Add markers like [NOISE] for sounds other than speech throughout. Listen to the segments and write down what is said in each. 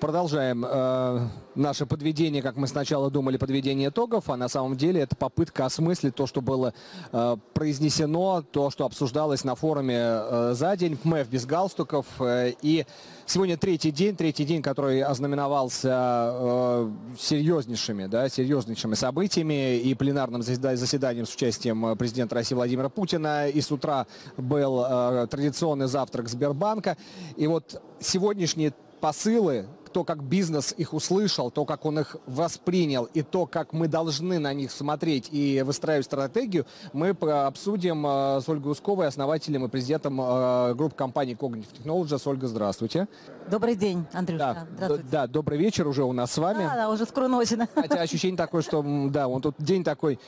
Продолжаем э, наше подведение, как мы сначала думали, подведение итогов, а на самом деле это попытка осмыслить то, что было э, произнесено, то, что обсуждалось на форуме э, за день, ПМЭФ без галстуков. Э, и сегодня третий день, третий день, который ознаменовался э, серьезнейшими, да, серьезнейшими событиями и пленарным заседанием с участием президента России Владимира Путина. И с утра был э, традиционный завтрак Сбербанка. И вот сегодняшние посылы то, как бизнес их услышал, то, как он их воспринял, и то, как мы должны на них смотреть и выстраивать стратегию, мы обсудим э, с Ольгой Усковой, основателем и президентом э, группы компании Cognitive Technologies. Ольга, здравствуйте. Добрый день, Андрюшка. Да, здравствуйте. Да, добрый вечер уже у нас с вами. Да, да, уже скоро ночь. [LAUGHS] Хотя ощущение такое, что, да, он тут день такой,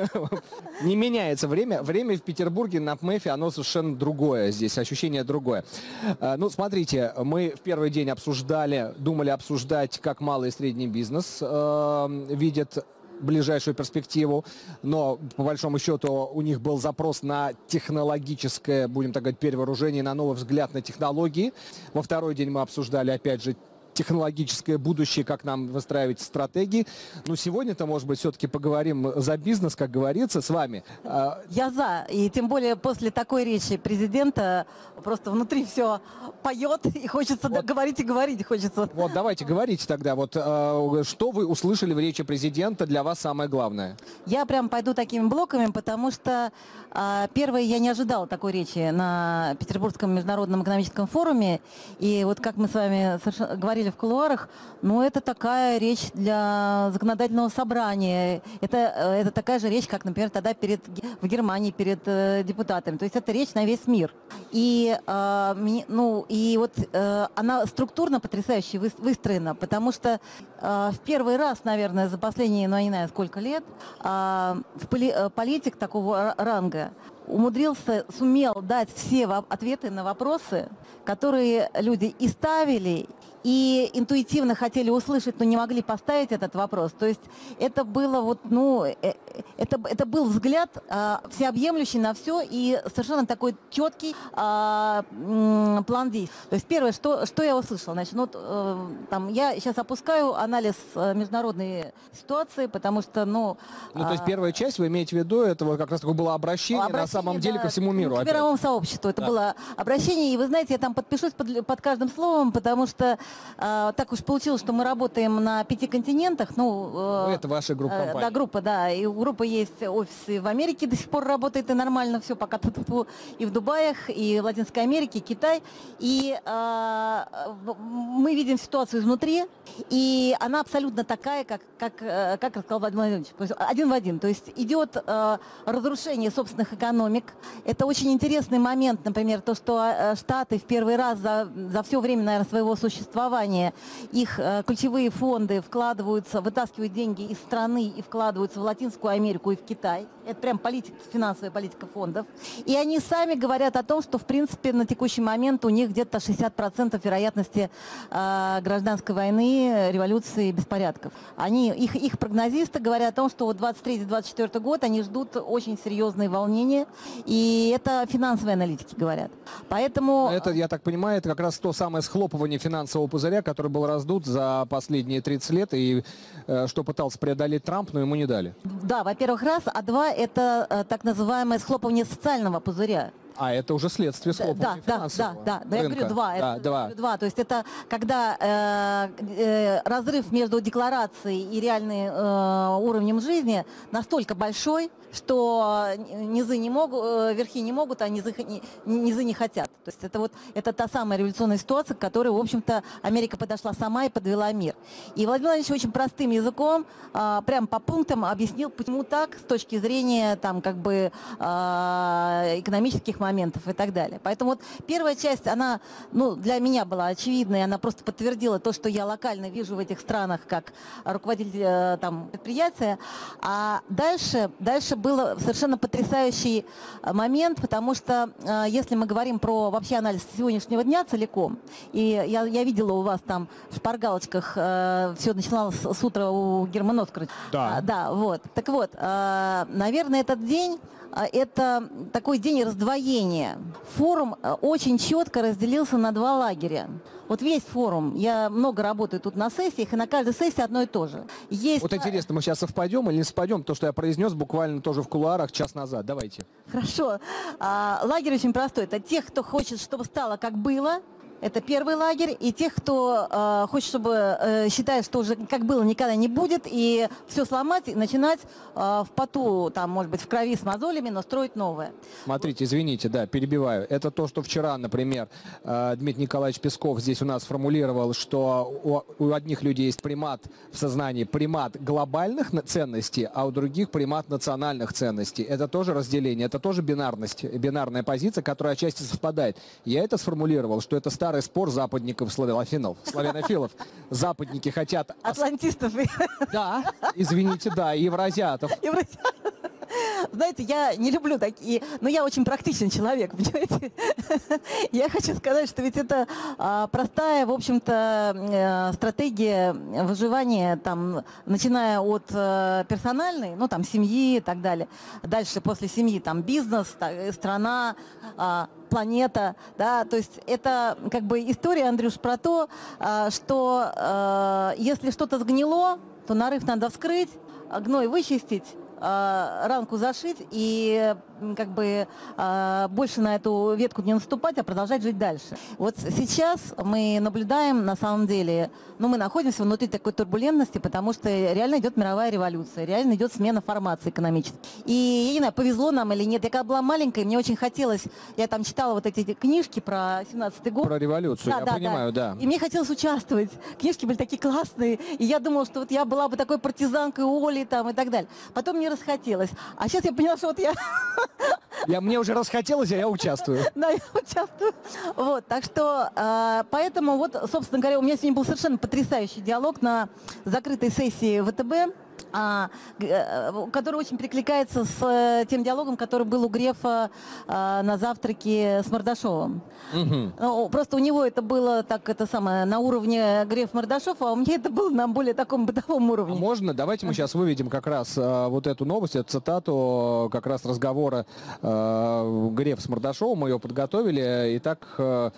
[LAUGHS] не меняется время. Время в Петербурге на ПМЭФе, оно совершенно другое здесь, ощущение другое. Э, ну, смотрите, мы в первый день обсуждали думали обсуждать, как малый и средний бизнес э, видят ближайшую перспективу, но по большому счету у них был запрос на технологическое, будем так говорить, перевооружение, на новый взгляд на технологии. Во второй день мы обсуждали, опять же, технологическое будущее, как нам выстраивать стратегии. Но сегодня-то, может быть, все-таки поговорим за бизнес, как говорится, с вами. А, Я за. И тем более после такой речи президента просто внутри все поет, и хочется вот. говорить и говорить хочется. Вот, давайте, говорите тогда. Вот э, что вы услышали в речи президента, для вас самое главное? Я прям пойду такими блоками, потому что э, первое, я не ожидала такой речи на Петербургском международном экономическом форуме. И вот как мы с вами говорили говорили в кулуарах, но это такая речь для законодательного собрания. Это, э, это такая же речь, как, например, тогда перед, в Германии перед э, депутатами. То есть это речь на весь мир. И, э, ну, и вот э, она структурно потрясающе выстроена, потому что э, в первый раз, наверное, за последние, ну, я не знаю, сколько лет, э, поли, политик такого ранга умудрился, сумел дать все ответы на вопросы, которые люди и ставили, и интуитивно хотели услышать, но не могли поставить этот вопрос. То есть это было вот, ну, э, это, это был взгляд а, всеобъемлющий на все и совершенно такой четкий а, план действий. То есть первое, что, что я услышала, значит, ну, э, там, я сейчас опускаю анализ э, международной ситуации, потому что, ну... Ну, то есть а, первая часть, вы имеете в виду, это как раз такое было обращение, обращение на самом да, деле ко всему миру. К мировому сообществу. Это да. было обращение, и вы знаете, я там подпишусь под, под каждым словом, потому что так уж получилось, что мы работаем на пяти континентах. Ну, э, ну это ваша группа э, компаний. Да, группа, да. И у группы есть офисы в Америке, до сих пор работает и нормально все, пока тут и в Дубаях, и в Латинской Америке, и Китай. И э, мы видим ситуацию изнутри, и она абсолютно такая, как, как, э, как рассказал Владимир Владимирович, один в один. То есть идет разрушение собственных экономик. Это очень интересный момент, например, то, что Штаты в первый раз за, за все время, наверное, своего существования их э, ключевые фонды вкладываются, вытаскивают деньги из страны и вкладываются в Латинскую Америку и в Китай. Это прям политика, финансовая политика фондов. И они сами говорят о том, что, в принципе, на текущий момент у них где-то 60% вероятности э, гражданской войны, революции, беспорядков. Они, их, их прогнозисты говорят о том, что вот 23-24 год они ждут очень серьезные волнения, и это финансовые аналитики говорят. Поэтому... Это, я так понимаю, это как раз то самое схлопывание финансового пузыря, который был раздут за последние 30 лет, и э, что пытался преодолеть Трамп, но ему не дали. Да, во-первых, раз, а два, это э, так называемое схлопывание социального пузыря. А это уже следствие схлопывания да, да, да, да, я говорю два. Да, это, два. два. То есть это когда э, э, разрыв между декларацией и реальным э, уровнем жизни настолько большой, что низы не могут, э, верхи не могут, а низы, низы не хотят. То есть это вот это та самая революционная ситуация, к которой, в общем-то, Америка подошла сама и подвела мир. И Владимир Владимирович очень простым языком, а, прям по пунктам объяснил, почему так, с точки зрения там как бы а, экономических моментов и так далее. Поэтому вот первая часть, она, ну, для меня была очевидной, она просто подтвердила то, что я локально вижу в этих странах как руководитель э, там предприятия. А дальше, дальше был совершенно потрясающий э, момент, потому что э, если мы говорим про вообще анализ сегодняшнего дня целиком, и я, я видела у вас там в шпаргалочках, э, все начиналось с утра у Германа Оскаровича. Да. да, вот. Так вот, наверное, этот день это такой день раздвоения настроение. Форум э, очень четко разделился на два лагеря. Вот весь форум, я много работаю тут на сессиях, и на каждой сессии одно и то же. Есть... Вот интересно, мы сейчас совпадем или не совпадем? То, что я произнес буквально тоже в кулуарах час назад. Давайте. Хорошо. А, лагерь очень простой. Это тех, кто хочет, чтобы стало как было, это первый лагерь. И тех, кто э, хочет, чтобы э, считает, что уже как было, никогда не будет, и все сломать, и начинать э, в поту, там, может быть, в крови с мозолями, но строить новое. Смотрите, извините, да, перебиваю. Это то, что вчера, например, э, Дмитрий Николаевич Песков здесь у нас формулировал, что у, у одних людей есть примат в сознании, примат глобальных ценностей, а у других примат национальных ценностей. Это тоже разделение, это тоже бинарность, бинарная позиция, которая отчасти совпадает. Я это сформулировал, что это старый старый спор западников славянофилов. славянофилов. Западники хотят... Атлантистов. Да, извините, да, евразиатов. Евразиатов. [LAUGHS] Знаете, я не люблю такие, но я очень практичный человек, [LAUGHS] понимаете? Я хочу сказать, что ведь это а, простая, в общем-то, э, стратегия выживания, там, начиная от э, персональной, ну, там, семьи и так далее. Дальше, после семьи, там, бизнес, страна, а, планета, да, то есть это как бы история, Андрюш, про то, а, что э, если что-то сгнило, то нарыв надо вскрыть, гной вычистить, ранку зашить и как бы а, больше на эту ветку не наступать, а продолжать жить дальше. Вот сейчас мы наблюдаем, на самом деле, ну, мы находимся внутри такой турбулентности, потому что реально идет мировая революция, реально идет смена формации экономической. И, я не знаю, повезло нам или нет. Я когда была маленькая, мне очень хотелось, я там читала вот эти книжки про 17-й год. Про революцию, да, я да, понимаю, да. да. И мне хотелось участвовать. Книжки были такие классные, и я думала, что вот я была бы такой партизанкой Оли там и так далее. Потом мне расхотелось. А сейчас я поняла, что вот я я, мне уже расхотелось, а я участвую. [LAUGHS] Да, я участвую. Вот, так что, э, поэтому вот, собственно говоря, у меня сегодня был совершенно потрясающий диалог на закрытой сессии ВТБ который очень перекликается с э, тем диалогом, который был у Грефа а, на завтраке с Мордашовым. Угу. Просто у него это было так это самое на уровне Греф Мордашов, а у меня это было на более таком бытовом уровне. А можно? Давайте мы сейчас выведем как раз а, вот эту новость, эту цитату как раз разговора а, Греф с Мордашовым. Мы ее подготовили. Итак, а, Э,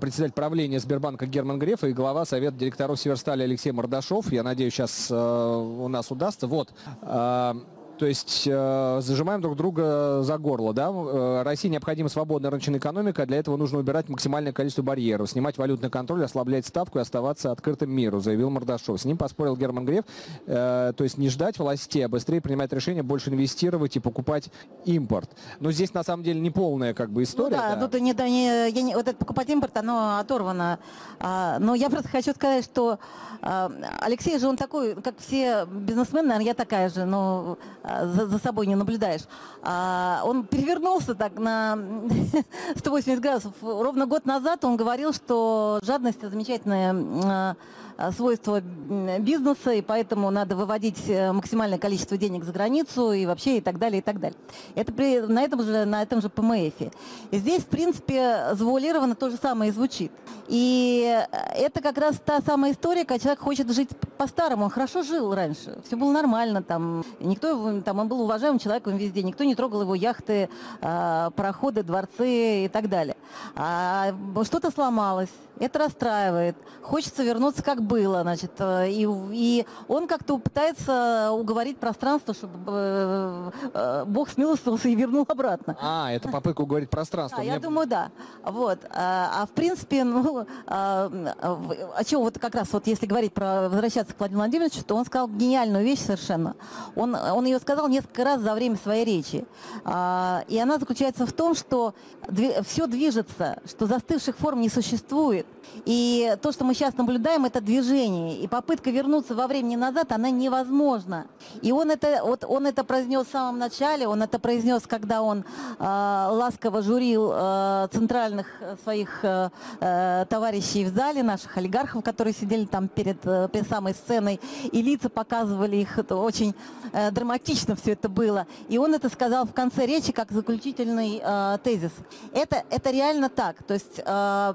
председатель правления Сбербанка Герман Греф и глава Совета директоров Северстали Алексей Мордашов. Я надеюсь, сейчас э, у нас удастся. Вот. То есть э, зажимаем друг друга за горло. Да? Э, России необходима свободная рыночная экономика, для этого нужно убирать максимальное количество барьеров, снимать валютный контроль, ослаблять ставку и оставаться открытым миру, заявил Мордашов. С ним поспорил Герман Греф. Э, то есть не ждать властей, а быстрее принимать решения, больше инвестировать и покупать импорт. Но здесь на самом деле не полная как бы история. Ну да, да. Тут не, да, не, я не, вот это покупать импорт, оно оторвано. А, но я просто хочу сказать, что а, Алексей же он такой, как все бизнесмены, наверное, я такая же, но а, за, за собой не наблюдаешь. А, он перевернулся так на [LAUGHS] 180 градусов. Ровно год назад он говорил, что жадность – это замечательная а, Э, свойства бизнеса, и поэтому надо выводить э, максимальное количество денег за границу и вообще и так далее, и так далее. Это при, на, этом же, на этом же ПМФ. И здесь, в принципе, завуалировано то же самое и звучит. И это как раз та самая история, когда человек хочет жить по-старому. Он хорошо жил раньше, все было нормально, там, никто, там, он был уважаемым человеком везде, никто не трогал его яхты, пароходы, дворцы и так далее. А что-то сломалось, это расстраивает. Хочется вернуться как было, значит, э, и, и он как-то пытается уговорить пространство, чтобы э, э, Бог смилостился и вернул обратно. А, это попытка уговорить пространство. Да, я думаю, да. Вот. А, а в принципе, ну, а, а чего вот как раз вот если говорить про возвращаться к Владимиру Владимировичу, то он сказал гениальную вещь совершенно. Он, он ее сказал несколько раз за время своей речи. А, и она заключается в том, что все движется, что застывших форм не существует. И то, что мы сейчас наблюдаем, это движение. И попытка вернуться во времени назад, она невозможна. И он это, вот он это произнес в самом начале, он это произнес, когда он э, ласково журил э, центральных своих э, товарищей в зале, наших олигархов, которые сидели там перед, э, перед самой сценой, и лица показывали их, это очень э, драматично все это было. И он это сказал в конце речи как заключительный э, тезис. Это, это реально так. То есть э,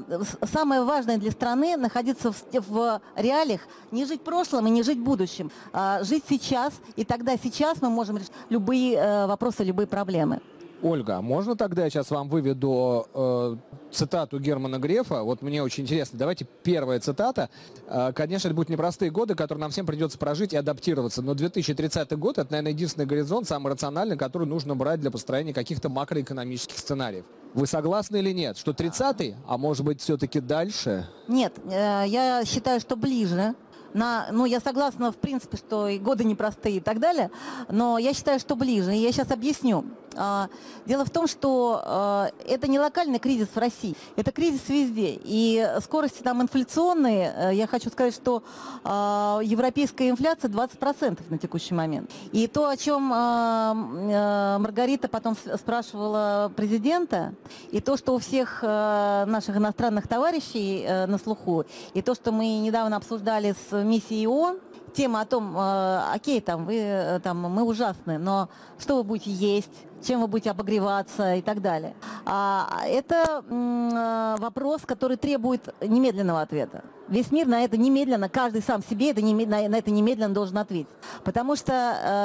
самое важное для страны находиться в, в реалиях, не жить прошлым и не жить будущим, а жить сейчас, и тогда сейчас мы можем решить любые э, вопросы, любые проблемы. Ольга, можно тогда я сейчас вам выведу э, цитату Германа Грефа? Вот мне очень интересно. Давайте первая цитата. Э, конечно, это будут непростые годы, которые нам всем придется прожить и адаптироваться. Но 2030 год – это, наверное, единственный горизонт, самый рациональный, который нужно брать для построения каких-то макроэкономических сценариев. Вы согласны или нет? Что 30-й, а может быть все-таки дальше? Нет, э, я считаю, что ближе на, ну, я согласна, в принципе, что и годы непростые и так далее, но я считаю, что ближе. И я сейчас объясню. А, дело в том, что а, это не локальный кризис в России, это кризис везде. И скорости там инфляционные, э, я хочу сказать, что а, европейская инфляция 20% на текущий момент. И то, о чем э, Маргарита потом спрашивала президента, и то, что у всех э, наших иностранных товарищей на слуху, и то, что мы недавно обсуждали с миссией ООН, тема о том, э, окей, там, вы, э, там, мы ужасны, но что вы будете есть, чем вы будете обогреваться и так далее. А, это э, вопрос, который требует немедленного ответа. Весь мир на это немедленно, каждый сам себе это, на, на это немедленно должен ответить. Потому что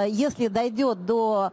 э, если дойдет до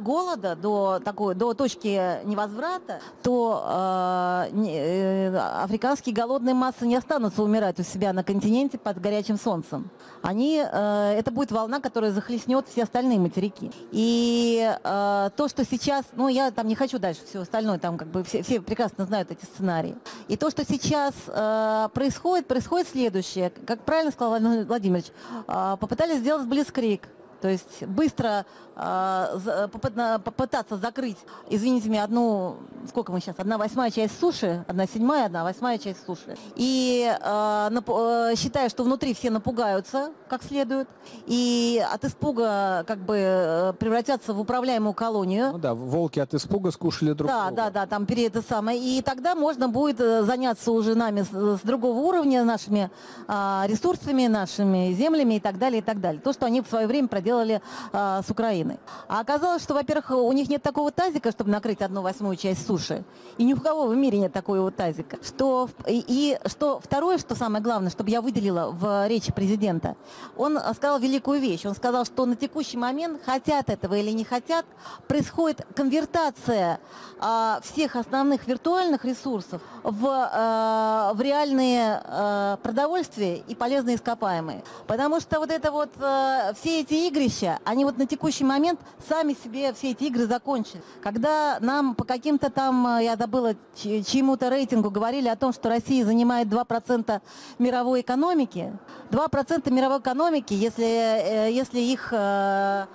голода до такой до точки невозврата, то э, э, африканские голодные массы не останутся умирать у себя на континенте под горячим солнцем. Они э, это будет волна, которая захлестнет все остальные материки. И э, то, что сейчас, ну я там не хочу дальше все остальное, там как бы все, все прекрасно знают эти сценарии. И то, что сейчас э, происходит, происходит следующее. Как правильно сказал Владимир Владимирович, э, попытались сделать блицкрик. То есть быстро э, попытаться закрыть, извините меня, одну, сколько мы сейчас, одна восьмая часть суши, одна седьмая, одна восьмая часть суши. И э, э, считая, что внутри все напугаются как следует, и от испуга как бы э, превратятся в управляемую колонию. Ну да, волки от испуга скушали друг да, друга. Да, да, да, там перед это самое. И тогда можно будет заняться уже нами с, с другого уровня, нашими э, ресурсами, нашими землями и так далее, и так далее. То, что они в свое время проделали делали а, с Украины. А оказалось, что, во-первых, у них нет такого тазика, чтобы накрыть одну восьмую часть суши. И ни у кого в мире нет такого тазика. Что, и, и что второе, что самое главное, чтобы я выделила в речи президента, он сказал великую вещь. Он сказал, что на текущий момент, хотят этого или не хотят, происходит конвертация а, всех основных виртуальных ресурсов в, а, в реальные а, продовольствия и полезные ископаемые. Потому что вот это вот а, все эти игры игрища, они вот на текущий момент сами себе все эти игры закончили. Когда нам по каким-то там, э, я забыла, чьему-то рейтингу говорили о том, что Россия занимает 2% мировой экономики, 2% мировой экономики, если, э, если их э,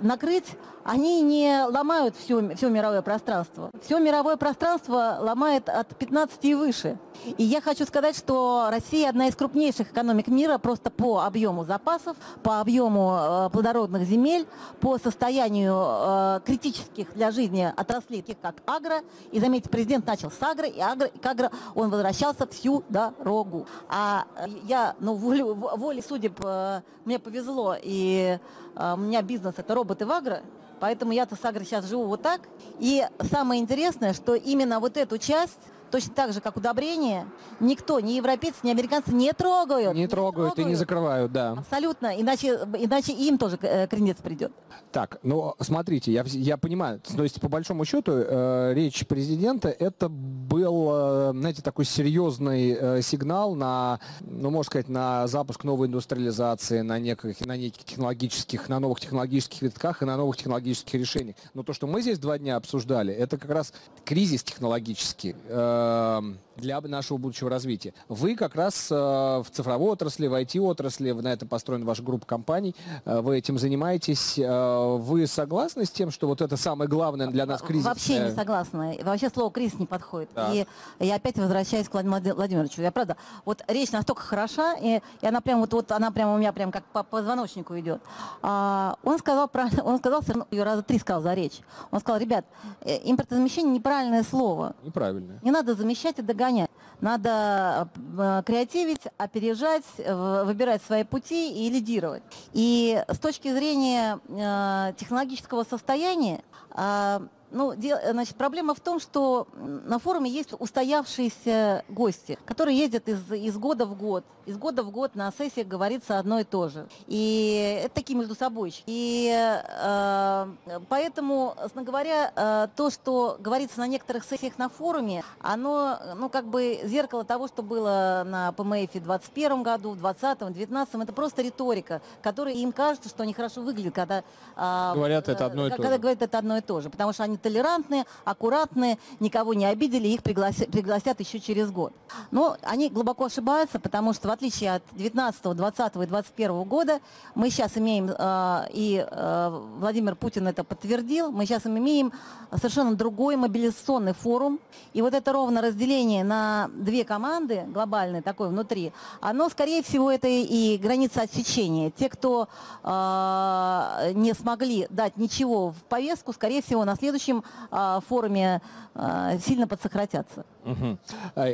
накрыть, они не ломают все, все мировое пространство. Все мировое пространство ломает от 15 и выше. И я хочу сказать, что Россия одна из крупнейших экономик мира просто по объему запасов, по объему э, плодородных земель, по состоянию э, критических для жизни отраслей, таких как агро. И заметьте, президент начал с агро, и, агро, и к агро он возвращался всю дорогу. А я, ну, воле, воле судеб, э, мне повезло, и э, у меня бизнес это роботы в агро, Поэтому я-то с Агро сейчас живу вот так. И самое интересное, что именно вот эту часть точно так же, как удобрение, никто, ни европейцы, ни американцы не трогают. Не, не трогают, трогают и не закрывают, да. Абсолютно, иначе, иначе им тоже э, кренец придет. Так, ну смотрите, я, я понимаю, то есть по большому счету э, речь президента это был, э, знаете, такой серьезный э, сигнал на, ну можно сказать, на запуск новой индустриализации, на неких, на неких технологических, на новых технологических витках и на новых технологических решениях. Но то, что мы здесь два дня обсуждали, это как раз кризис технологический. Э, для нашего будущего развития. Вы как раз э, в цифровой отрасли, в IT-отрасли, на этом построена ваша группа компаний, э, вы этим занимаетесь. Э, вы согласны с тем, что вот это самое главное для нас кризис? Вообще не согласна. Вообще слово кризис не подходит. Да. И я опять возвращаюсь к Владимиру Владимировичу. Я правда, вот речь настолько хороша, и, и она прям вот, вот она прям у меня прям как по позвоночнику идет. А, он сказал [LAUGHS] он сказал, ее раза три сказал за речь. Он сказал, ребят, импортозамещение неправильное слово. Неправильное. Не надо замещать и догонять. Надо э, креативить, опережать, выбирать свои пути и лидировать. И с точки зрения э, технологического состояния, э, Ну, дел, значит, проблема в том, что на форуме есть устоявшиеся гости, которые ездят из, из года в год. Из года в год на сессиях говорится одно и то же. И это такие между собой. И э, поэтому, говоря, э, то, что говорится на некоторых сессиях на форуме, оно, ну, как бы зеркало того, что было на ПМФ в 2021 году, в 2020, 2019, это просто риторика, которая им кажется, что они хорошо выглядят, когда... Э, говорят это одно и то же. Когда говорят это одно и то же, потому что они толерантные, аккуратные, никого не обидели, их пригласят, пригласят еще через год. Но они глубоко ошибаются, потому что в отличие от 19, 20 и 21 года, мы сейчас имеем, э, и э, Владимир Путин это подтвердил, мы сейчас имеем совершенно другой мобилизационный форум. И вот это ровно разделение на две команды, глобальные такой внутри, оно, скорее всего, это и граница отсечения. Те, кто э, не смогли дать ничего в повестку, скорее всего, на следующем форуме а, сильно подсократятся. Угу.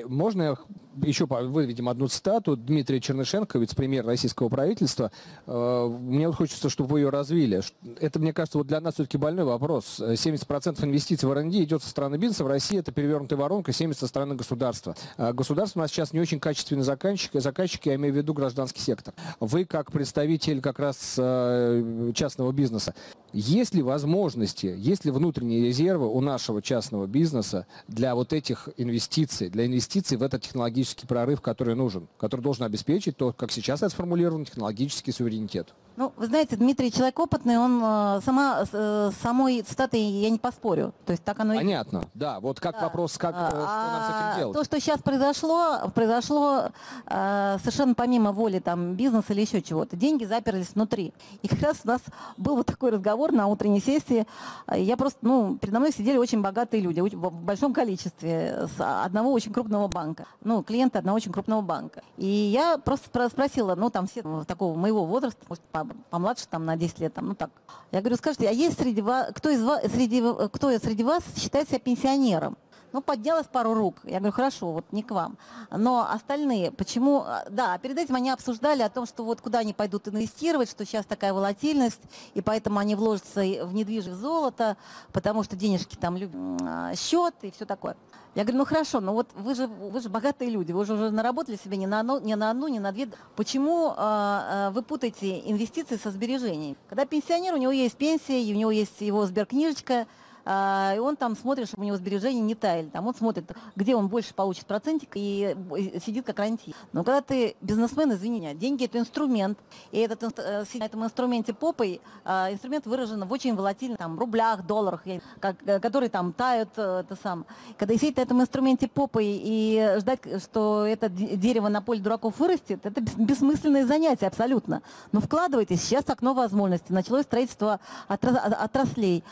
Можно еще выведем одну цитату Дмитрия Чернышенко, вице-премьер российского правительства. А, мне вот хочется, чтобы вы ее развили. Это, мне кажется, вот для нас все-таки больной вопрос. 70% инвестиций в R&D идет со стороны бизнеса. В России это перевернутая воронка, 70% со стороны государства. Государство у нас сейчас не очень качественный заказчик, заказчики, я имею в виду гражданский сектор. Вы, как представитель как раз частного бизнеса, есть ли возможности, есть ли внутренние резервы у нашего частного бизнеса для вот этих инвестиций, для инвестиций в этот технологический прорыв, который нужен, который должен обеспечить то, как сейчас это сформулирован, технологический суверенитет? Ну, вы знаете, Дмитрий человек опытный, он э, сама, э, самой цитатой я не поспорю. То есть так оно Понятно, да. Вот как да. вопрос, как, а, что нам с этим а делать? То, что сейчас произошло, произошло э, совершенно помимо воли там бизнеса или еще чего-то. Деньги заперлись внутри. И как раз у нас был вот такой разговор на утренней сессии. Я просто, ну, передо мной сидели очень богатые люди, в большом количестве, с одного очень крупного банка. Ну, клиенты одного очень крупного банка. И я просто спросила, ну, там все такого моего возраста, может, помладше там на 10 лет, там, ну так. Я говорю, скажите, а есть среди вас, кто из вас, среди, кто среди вас считает себя пенсионером? Ну, поднялось пару рук. Я говорю, хорошо, вот не к вам. Но остальные, почему... Да, перед этим они обсуждали о том, что вот куда они пойдут инвестировать, что сейчас такая волатильность, и поэтому они вложатся в недвижимое золото, потому что денежки там а, счет и все такое. Я говорю, ну хорошо, но вот вы же, вы же богатые люди, вы же уже наработали себе не на одну, не на, одну, не на две. Почему э, вы путаете инвестиции со сбережениями? Когда пенсионер, у него есть пенсия, и у него есть его сберкнижечка, а, и он там смотрит, чтобы у него сбережения не таяли. Там он смотрит, где он больше получит процентик и сидит как рантье. Но когда ты бизнесмен, извини меня, деньги это инструмент, и этот, э, на этом инструменте попой, а, инструмент выражен в очень волатильных там, рублях, долларах, как, э, которые там тают, э, это сам. Когда сидеть на этом инструменте попой и ждать, что это дерево на поле дураков вырастет, это бессмысленное занятие абсолютно. Но вкладывайтесь, сейчас окно возможностей, началось строительство отраслей,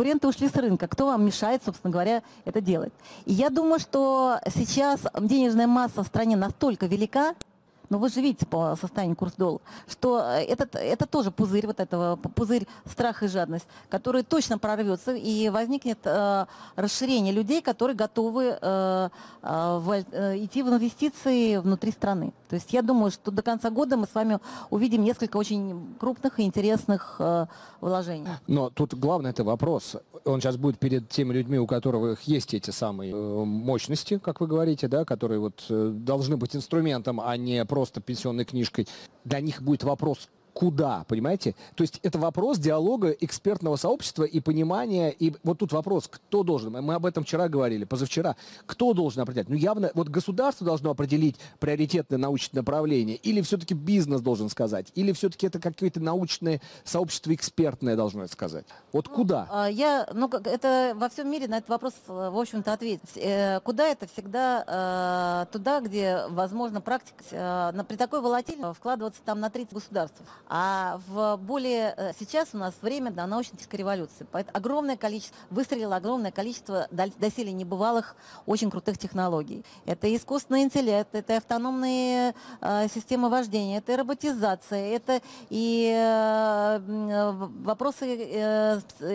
конкуренты ушли с рынка. Кто вам мешает, собственно говоря, это делать? И я думаю, что сейчас денежная масса в стране настолько велика, но вы же видите по состоянию курс доллара, что э, этот, это тоже пузырь, вот этого пузырь страх и жадность, который точно прорвется и возникнет э, расширение людей, которые готовы э, э, в, э, идти в инвестиции внутри страны. То есть я думаю, что до конца года мы с вами увидим несколько очень крупных и интересных э, вложений. Но тут главный это вопрос. Он сейчас будет перед теми людьми, у которых есть эти самые э, мощности, как вы говорите, да, которые вот э, должны быть инструментом, а не просто просто пенсионной книжкой. Для них будет вопрос, куда, понимаете? То есть это вопрос диалога экспертного сообщества и понимания. И вот тут вопрос, кто должен? Мы об этом вчера говорили, позавчера. Кто должен определять? Ну явно, вот государство должно определить приоритетное научное направление, или все-таки бизнес должен сказать, или все-таки это какое-то научное сообщество экспертное должно это сказать. Вот ну, куда? А, я, ну, это во всем мире на этот вопрос, в общем-то, ответить. Э, куда это всегда э, туда, где возможно практика. Э, при такой волатильности вкладываться там на 30 государств. А в более э, сейчас у нас время для научно-технической революции. Поэтому огромное количество, выстрелило огромное количество доселе небывалых очень крутых технологий. Это искусственный интеллект, это автономные э, системы вождения, это роботизация, это и э, вопросы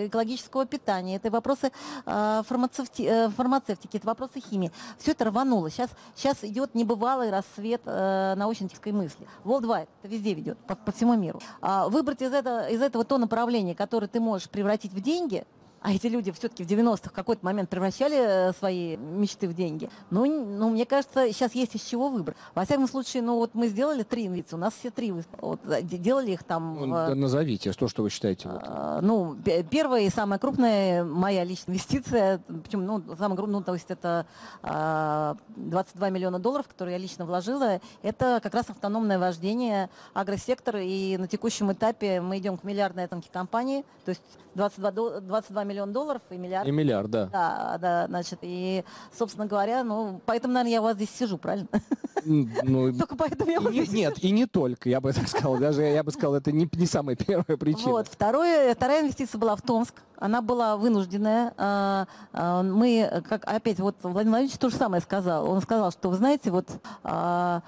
экологического питания, это вопросы фармацевти, фармацевтики, это вопросы химии. Все это рвануло. Сейчас, сейчас идет небывалый рассвет научно-технической мысли. Worldwide, это везде ведет, по, по всему миру миру. А выбрать из этого, из этого то направление, которое ты можешь превратить в деньги, а эти люди все-таки в 90-х в какой-то момент превращали свои мечты в деньги. Ну, ну, мне кажется, сейчас есть из чего выбрать. Во всяком случае, ну вот мы сделали три инвестиции, у нас все три вот, делали их там... Ну, назовите, что, что вы считаете? Вот. А, ну, первая и самая крупная моя личная инвестиция, причем, ну, самая крупная, ну, то есть это 22 миллиона долларов, которые я лично вложила, это как раз автономное вождение, агросектор, и на текущем этапе мы идем к миллиардной оценке компании, то есть 22, 22 миллиона долларов и миллиард. И миллиард, да. Да, да, значит, и, собственно говоря, ну, поэтому, наверное, я у вас здесь сижу, правильно? Ну, [LAUGHS] только поэтому я и, Нет, и не только, я бы так сказал. Даже я бы сказал, это не, не самая первая причина. Вот, второе, вторая инвестиция была в Томск. Она была вынужденная. А, а, мы, как опять, вот Владимир Владимирович то же самое сказал. Он сказал, что, вы знаете, вот а,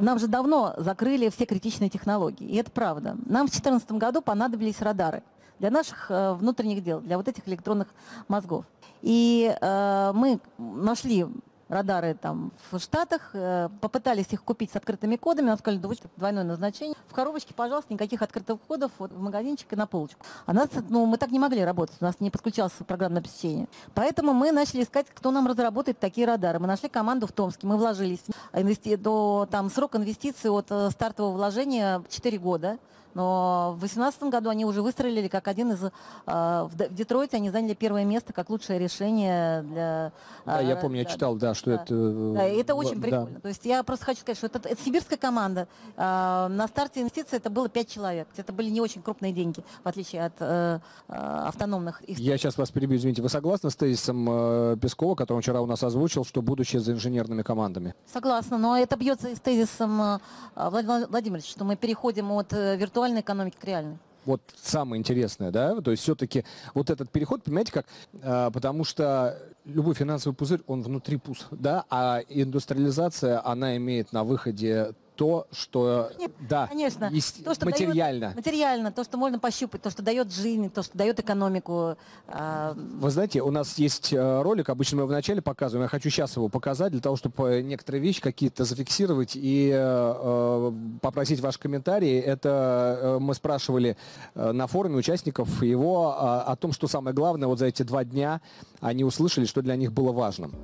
нам же давно закрыли все критичные технологии. И это правда. Нам в 2014 году понадобились радары для наших э, внутренних дел, для вот этих электронных мозгов. И э, мы нашли радары там в Штатах, э, попытались их купить с открытыми кодами, нам сказали, вы двойное назначение. В коробочке, пожалуйста, никаких открытых кодов вот, в магазинчик и на полочку. А нас, ну, мы так не могли работать, у нас не подключалось программное обеспечение. Поэтому мы начали искать, кто нам разработает такие радары. Мы нашли команду в Томске, мы вложились. Инвести... До, там, срок инвестиций от э, стартового вложения 4 года. Но в 2018 году они уже выстрелили как один из... А, в Детройте они заняли первое место как лучшее решение для... Да, я а, помню, я читал, да, что да. это... Да, это очень прикольно. Да. То есть я просто хочу сказать, что это, это сибирская команда. А, на старте инвестиций это было 5 человек. Это были не очень крупные деньги, в отличие от э, автономных. Я сейчас вас перебью, извините. Вы согласны с тезисом э, Пескова, который он вчера у нас озвучил, что будущее за инженерными командами? Согласна, но это бьется с тезисом э, Владимира Владимировича, что мы переходим от виртуального виртуальной экономики к реальной вот самое интересное, да, то есть все-таки вот этот переход, понимаете как, а, потому что любой финансовый пузырь, он внутри пуст, да, а индустриализация, она имеет на выходе то, что Нет, да, конечно. Есть то, что материально. Дает, материально, то, что можно пощупать, то, что дает жизнь, то, что дает экономику. Э... Вы знаете, у нас есть э, ролик, обычно мы его вначале показываем, я хочу сейчас его показать, для того, чтобы некоторые вещи какие-то зафиксировать и э, э попросить ваши комментарии. Это э, мы спрашивали э, на форуме участников его э, о том, что самое главное вот за эти два дня они услышали, что для них было важным.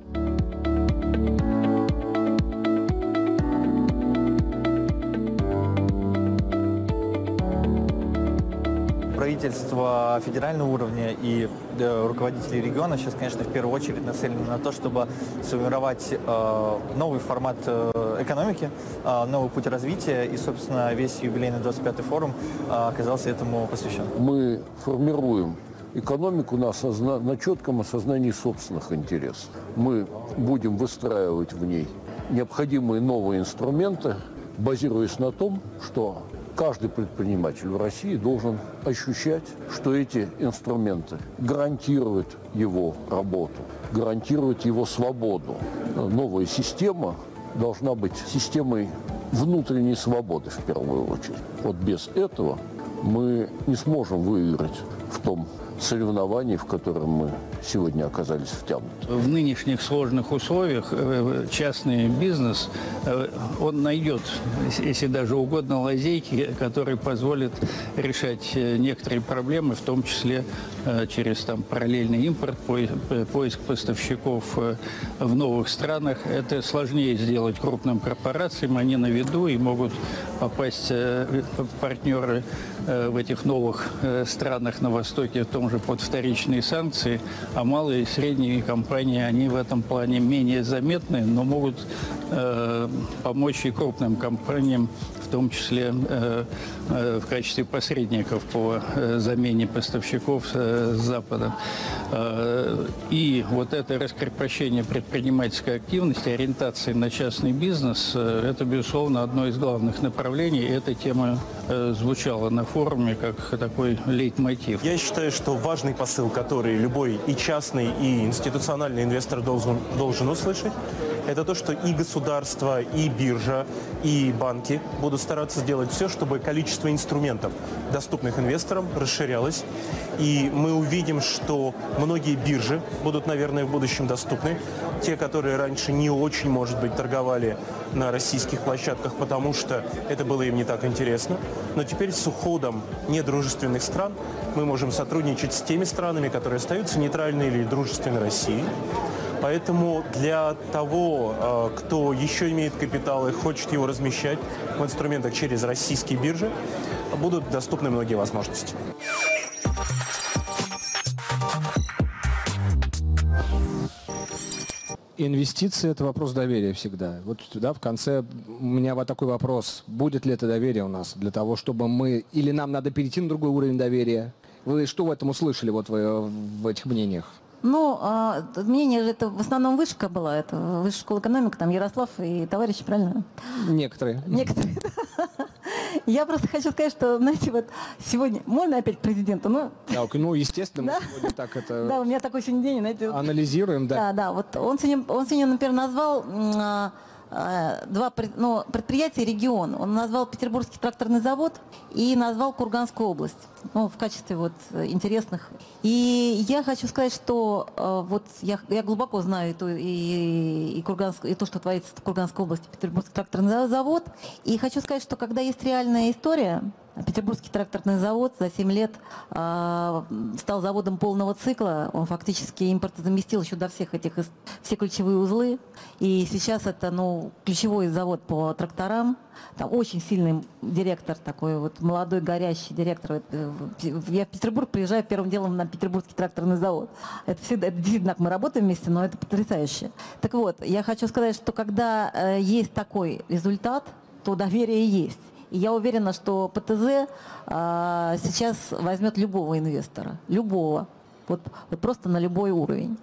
Правительство федерального уровня и э, руководители региона сейчас, конечно, в первую очередь нацелены на то, чтобы сформировать э, новый формат э, экономики, новый путь развития. И, собственно, весь юбилейный 25-й форум оказался этому посвящен. Мы формируем экономику на, осозна... на четком осознании собственных интересов. Мы будем выстраивать в ней необходимые новые инструменты, базируясь на том, что каждый предприниматель в России должен ощущать, что эти инструменты гарантируют его работу, гарантируют его свободу. Новая система должна быть системой внутренней свободы в первую очередь. Вот без этого мы не сможем выиграть в том соревнований, в котором мы сегодня оказались втянуты. В нынешних сложных условиях э, частный бизнес, э, он найдет, если даже угодно, лазейки, которые позволят решать э, некоторые проблемы, в том числе через там, параллельный импорт, поиск поставщиков в новых странах. Это сложнее сделать крупным корпорациям, они на виду и могут попасть партнеры в этих новых странах на Востоке, в том же под вторичные санкции, а малые и средние компании, они в этом плане менее заметны, но могут э, помочь и крупным компаниям, в том числе э, э, в качестве посредников по э, замене поставщиков с Запада. И вот это раскрепощение предпринимательской активности, ориентации на частный бизнес, это, безусловно, одно из главных направлений. Эта тема звучала на форуме как такой лейтмотив. Я считаю, что важный посыл, который любой и частный, и институциональный инвестор должен, должен услышать, это то, что и государство, и биржа, и банки будут стараться сделать все, чтобы количество инструментов, доступных инвесторам, расширялось. И мы увидим, что многие биржи будут, наверное, в будущем доступны. Те, которые раньше не очень, может быть, торговали на российских площадках, потому что это было им не так интересно. Но теперь с уходом недружественных стран мы можем сотрудничать с теми странами, которые остаются нейтральны или дружественны России. Поэтому для того, э, кто еще имеет капитал и хочет его размещать в инструментах через российские биржи, будут доступны многие возможности. Инвестиции – это вопрос доверия всегда. Вот да, в конце у меня вот такой вопрос. Будет ли это доверие у нас для того, чтобы мы... Или нам надо перейти на другой уровень доверия? Вы что в этом услышали вот в, в этих мнениях? Ну, а, мнение же это в основном вышка была, это высшая школа экономики, там Ярослав и товарищи, правильно? Некоторые. Некоторые. Я просто хочу сказать, что, знаете, вот сегодня, можно опять президента, ну... Да, ну, естественно, мы сегодня так это... [LAUGHS] Да, у меня такой сегодня день, знаете... Анализируем, да. Да, да, вот он сегодня, он сегодня например, назвал а, два ну, предприятия регион. Он назвал Петербургский тракторный завод и назвал Курганскую область ну, в качестве вот интересных. И я хочу сказать, что э, вот я, я глубоко знаю и, то, и, и, Курганск, и то, что творится в Курганской области, Петербургский тракторный завод. И хочу сказать, что когда есть реальная история, Петербургский тракторный завод за 7 лет э, стал заводом полного цикла. Он фактически импорт заместил еще до всех этих все ключевые узлы. И сейчас это ну, ключевой завод по тракторам. Там очень сильный директор такой, вот молодой горящий директор. Я в Петербург приезжаю первым делом на Петербургский тракторный завод. Это всегда, это действительно, мы работаем вместе, но это потрясающе. Так вот, я хочу сказать, что когда э, есть такой результат, то доверие есть. Я уверена, что ПТЗ а, сейчас возьмет любого инвестора, любого, вот, вот просто на любой уровень.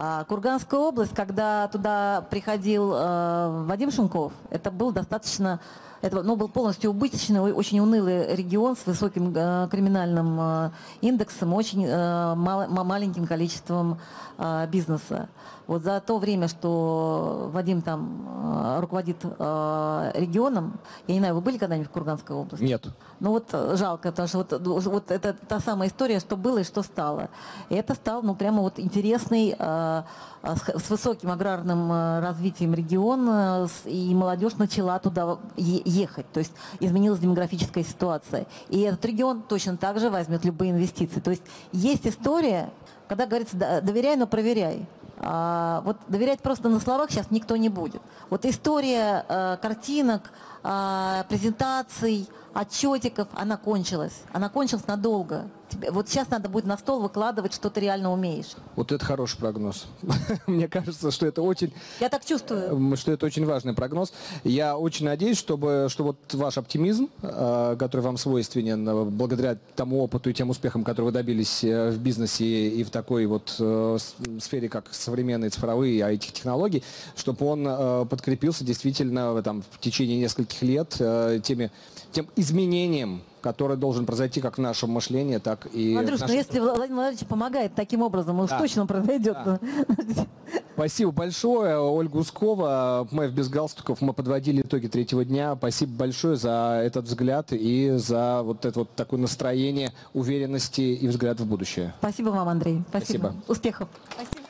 А Курганская область, когда туда приходил э, Вадим Шумков, это был достаточно, это ну, был полностью убыточный, очень унылый регион с высоким э, криминальным э, индексом, очень мал, маленьким количеством бизнеса. Вот за то время, что Вадим там руководит регионом, я не знаю, вы были когда-нибудь в Курганской области? Нет. Ну вот жалко, потому что вот, вот это та самая история, что было и что стало. И это стал, ну прямо вот интересный, э, с, с высоким аграрным э, развитием регион, э, и молодежь начала туда ехать. То есть изменилась демографическая ситуация. И этот регион точно так же возьмет любые инвестиции. То есть есть история, когда говорится, доверяй, но проверяй. А, вот доверять просто на словах сейчас никто не будет. Вот история э, картинок, э, презентаций, отчетиков, она кончилась. Она кончилась надолго. Тебе, вот сейчас надо будет на стол выкладывать, что ты реально умеешь. Вот это хороший прогноз. [LAUGHS] Мне кажется, что это очень... Я так чувствую. Что это очень важный прогноз. Я очень надеюсь, чтобы, что вот ваш оптимизм, э, который вам свойственен э, благодаря тому опыту и тем успехам, которые вы добились э, в бизнесе и в такой вот сфере, как современные цифровые IT-технологии, чтобы он подкрепился действительно там, в течение нескольких лет теми, тем изменением, который должен произойти как в нашем мышлении, так и Андрюш, нашем... ну если Владимир Владимирович помогает таким образом, он да. точно произойдет. Да. Спасибо большое, Ольга Ускова. Мы в «Без галстуков» мы подводили итоги третьего дня. Спасибо большое за этот взгляд и за вот это вот такое настроение уверенности и взгляд в будущее. Спасибо вам, Андрей. Спасибо. Спасибо. Успехов. Спасибо.